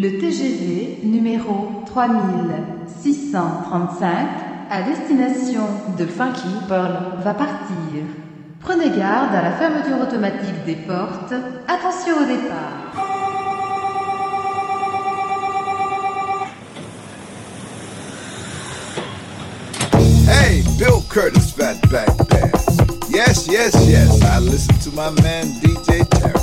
Le TGV numéro 3635 à destination de Funky Pearl va partir. Prenez garde à la fermeture automatique des portes. Attention au départ. Hey, Bill Curtis, Fat Back Bass. Yes, yes, yes. I listen to my man DJ Terry.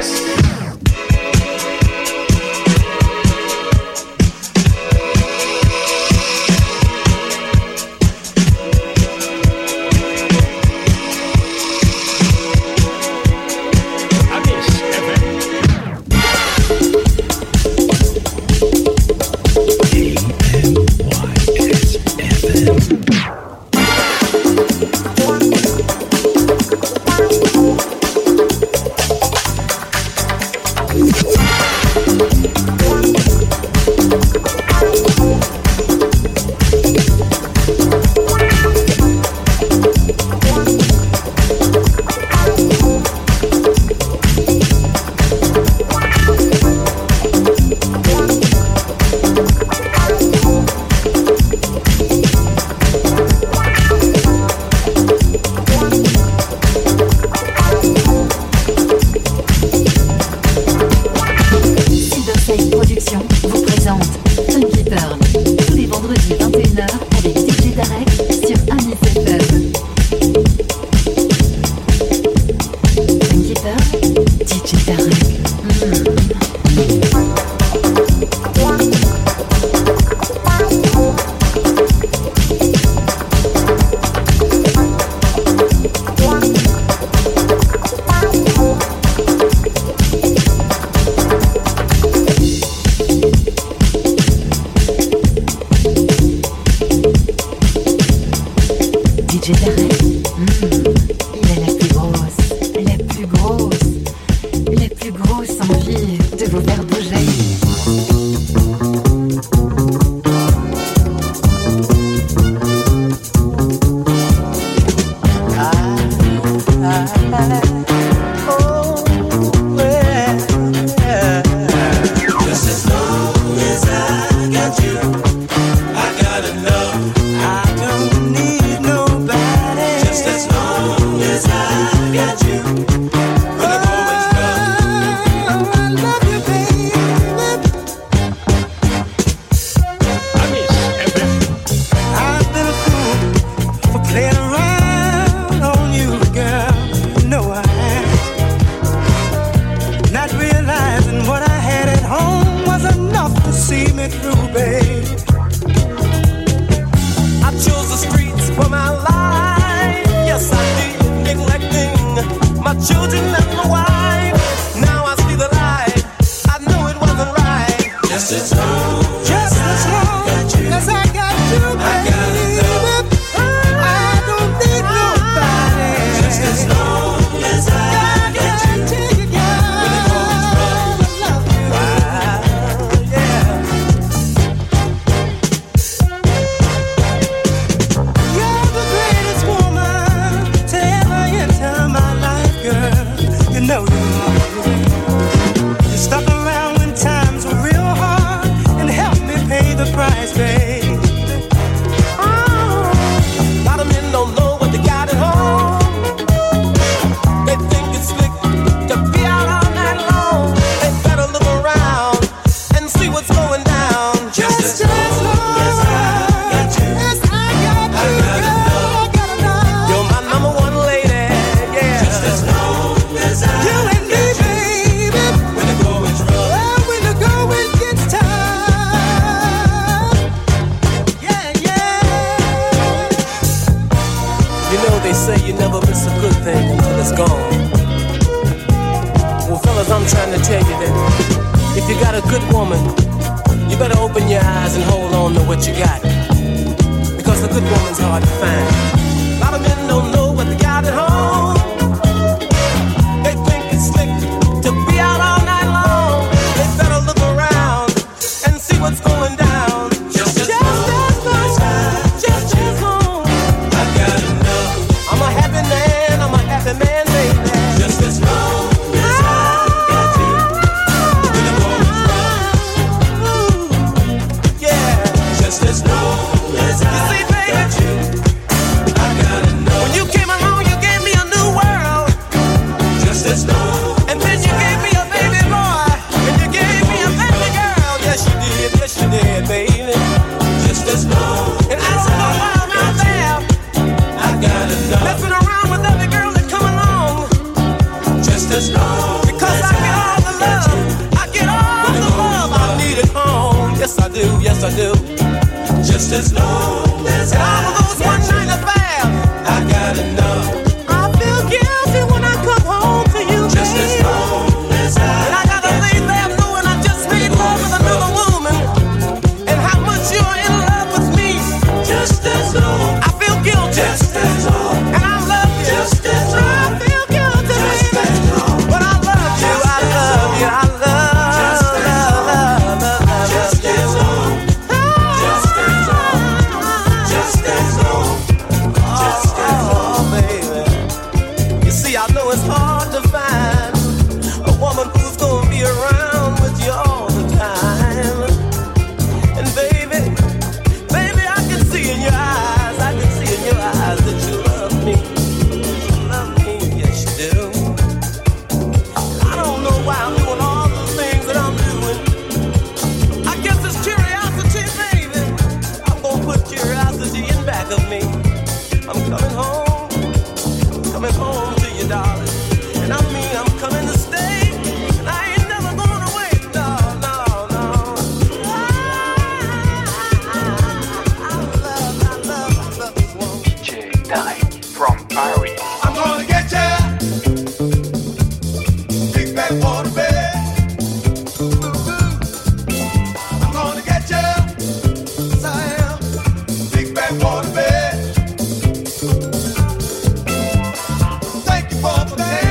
Yes. Because I get all the love, I get all the love I need at home. Oh, yes, I do, yes, I do. Just as long as I for the.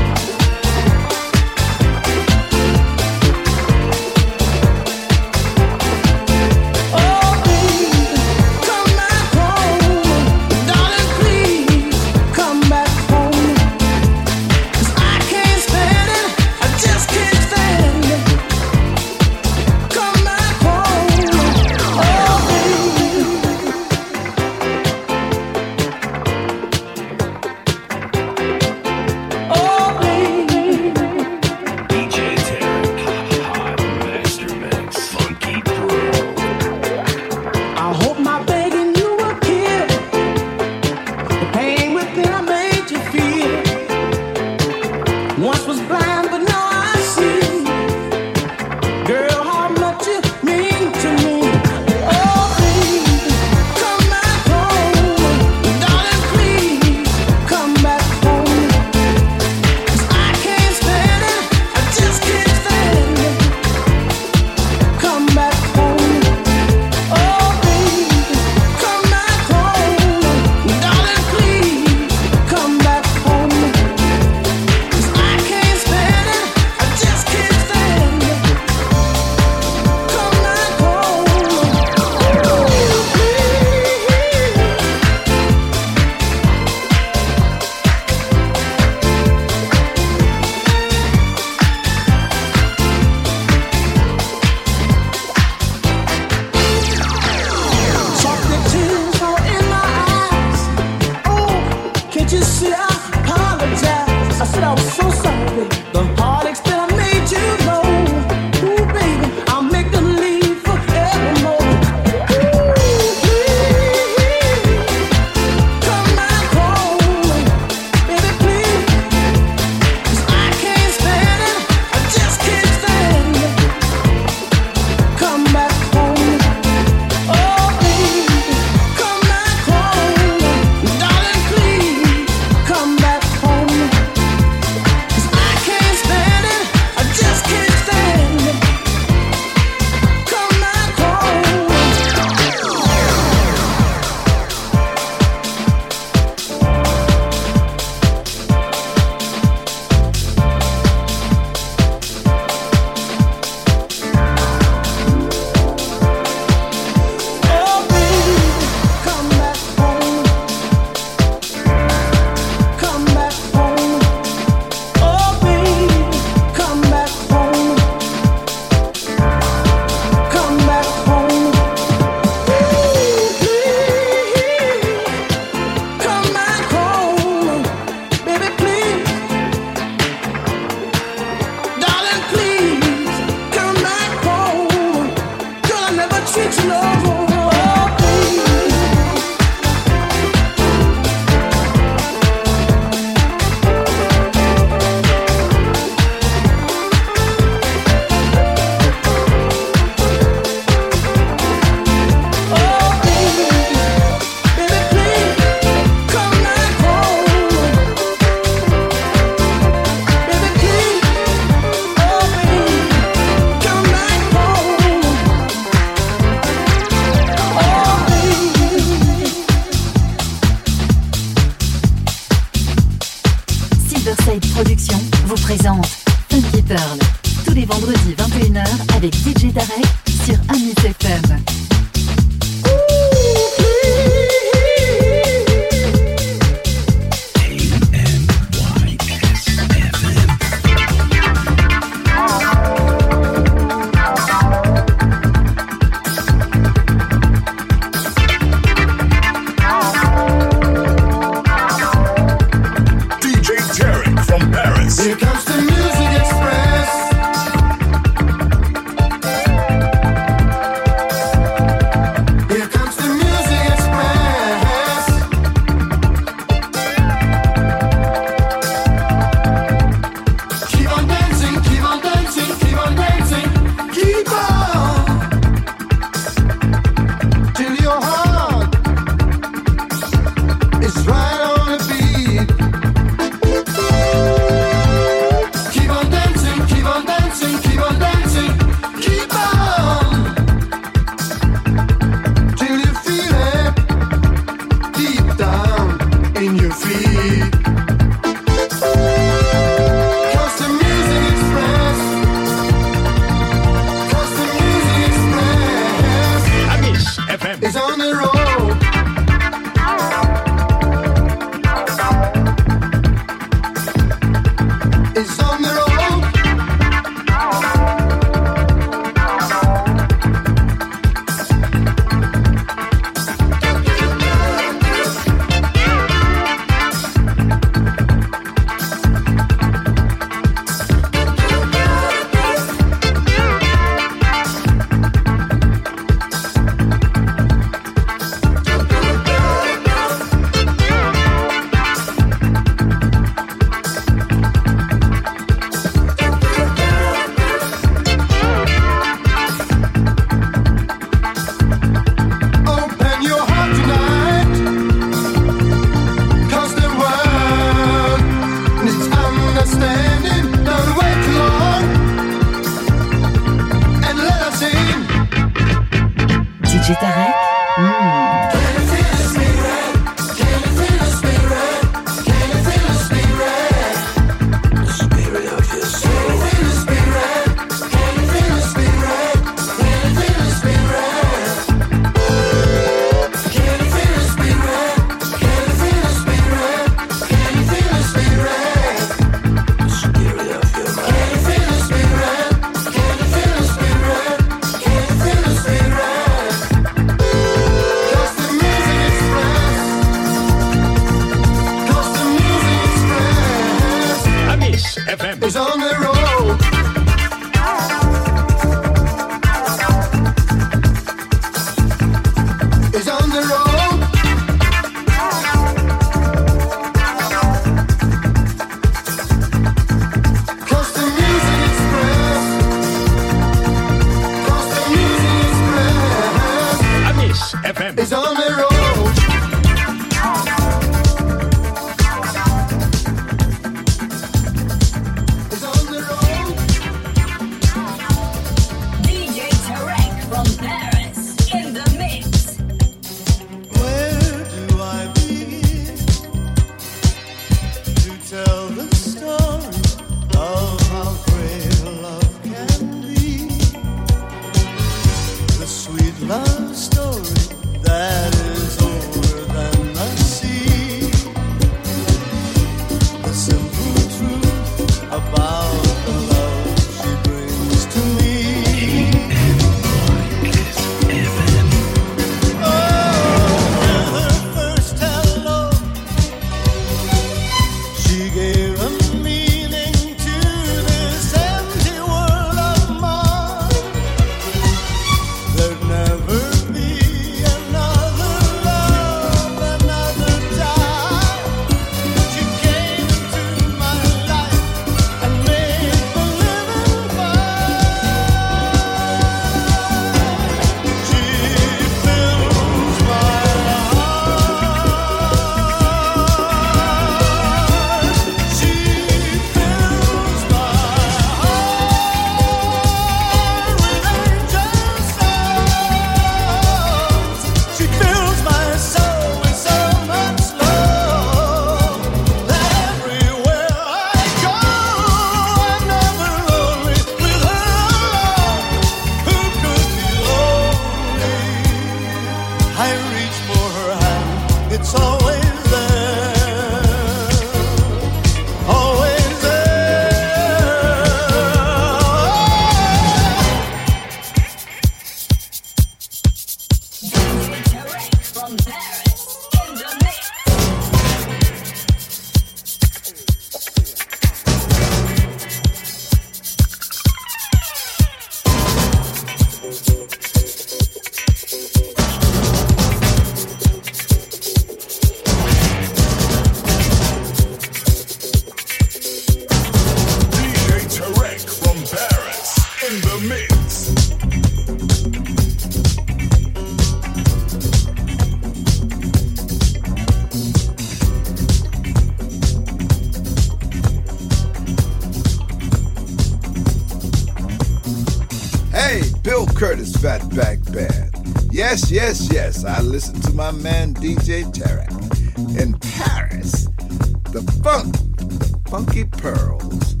Pearls.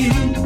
You.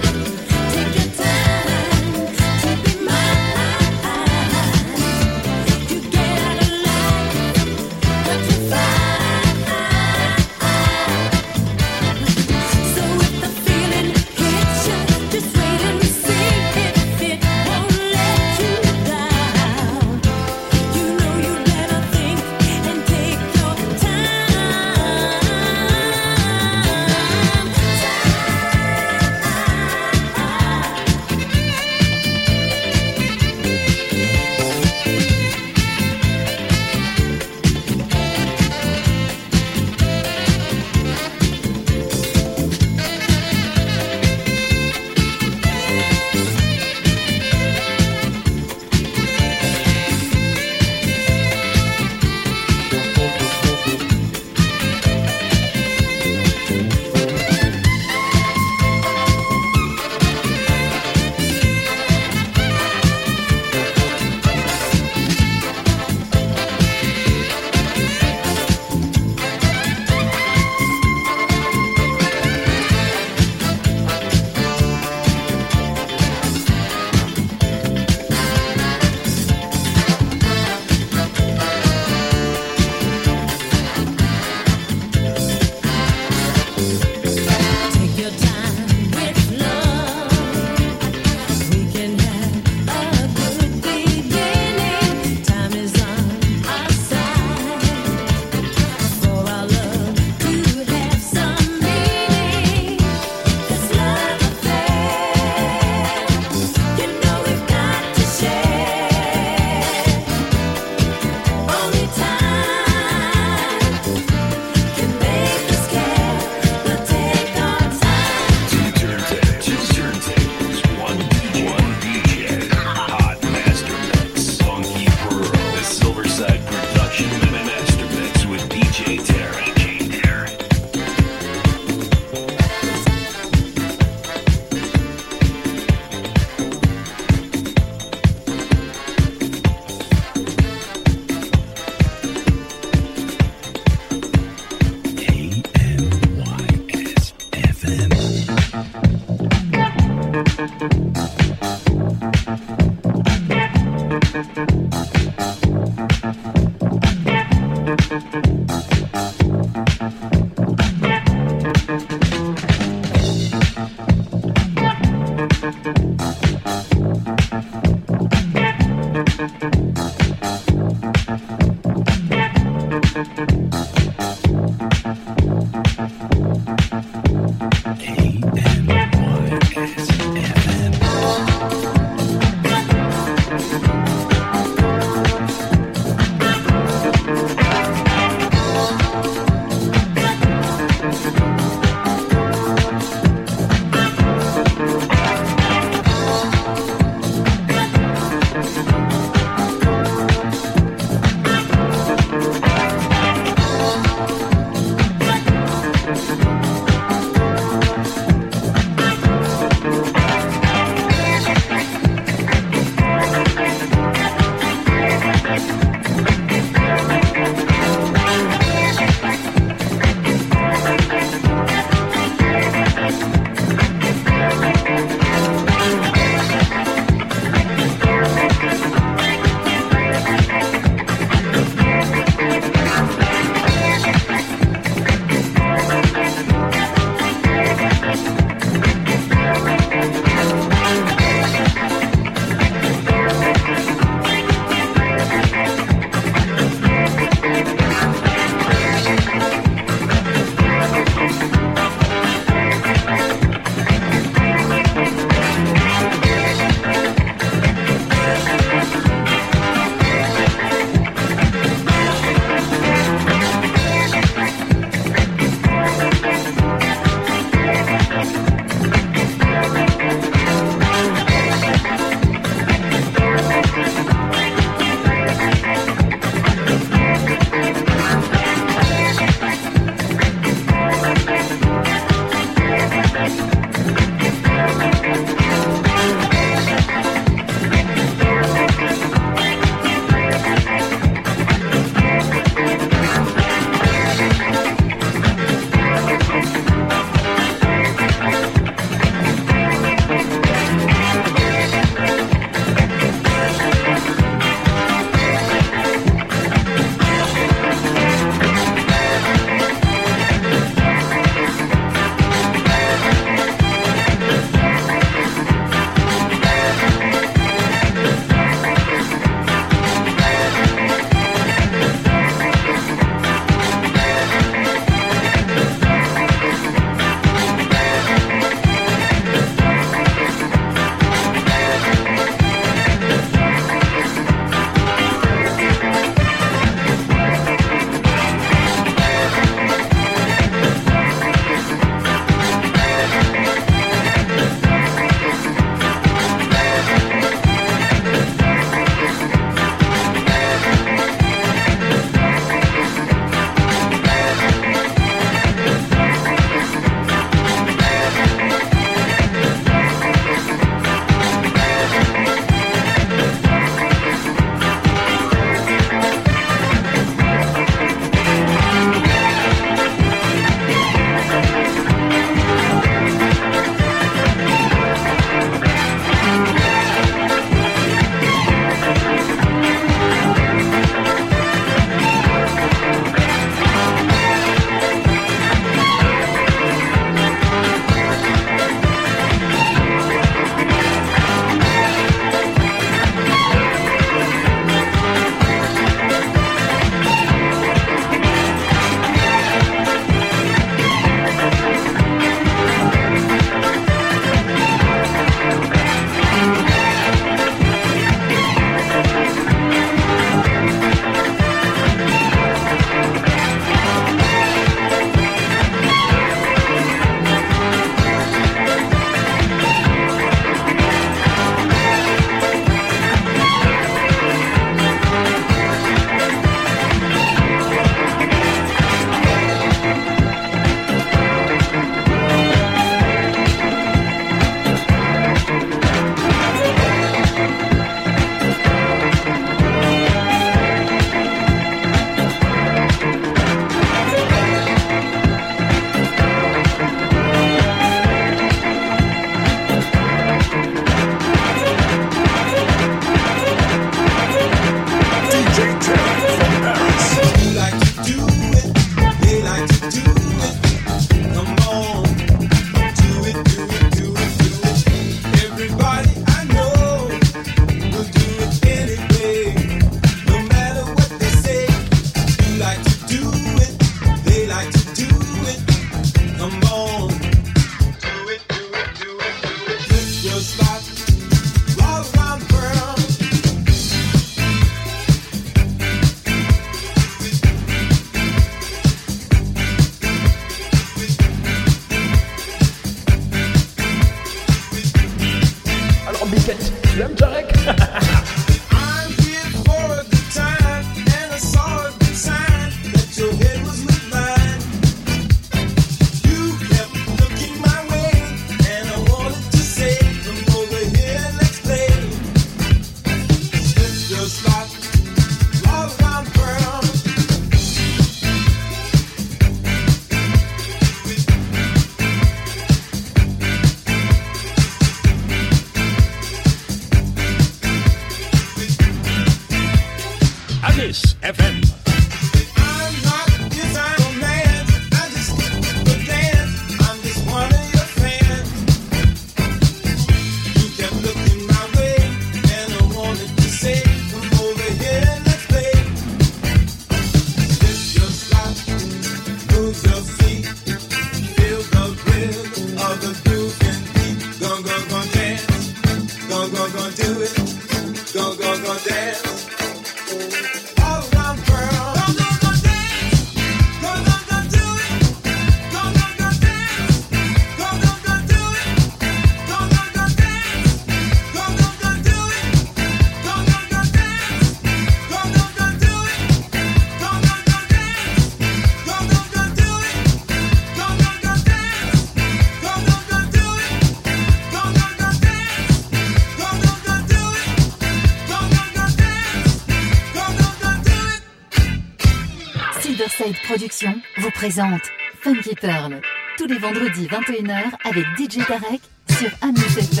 Fade Productions vous présente Funky Pearl. Tous les vendredis 21h avec DJ Tarek sur Amnifest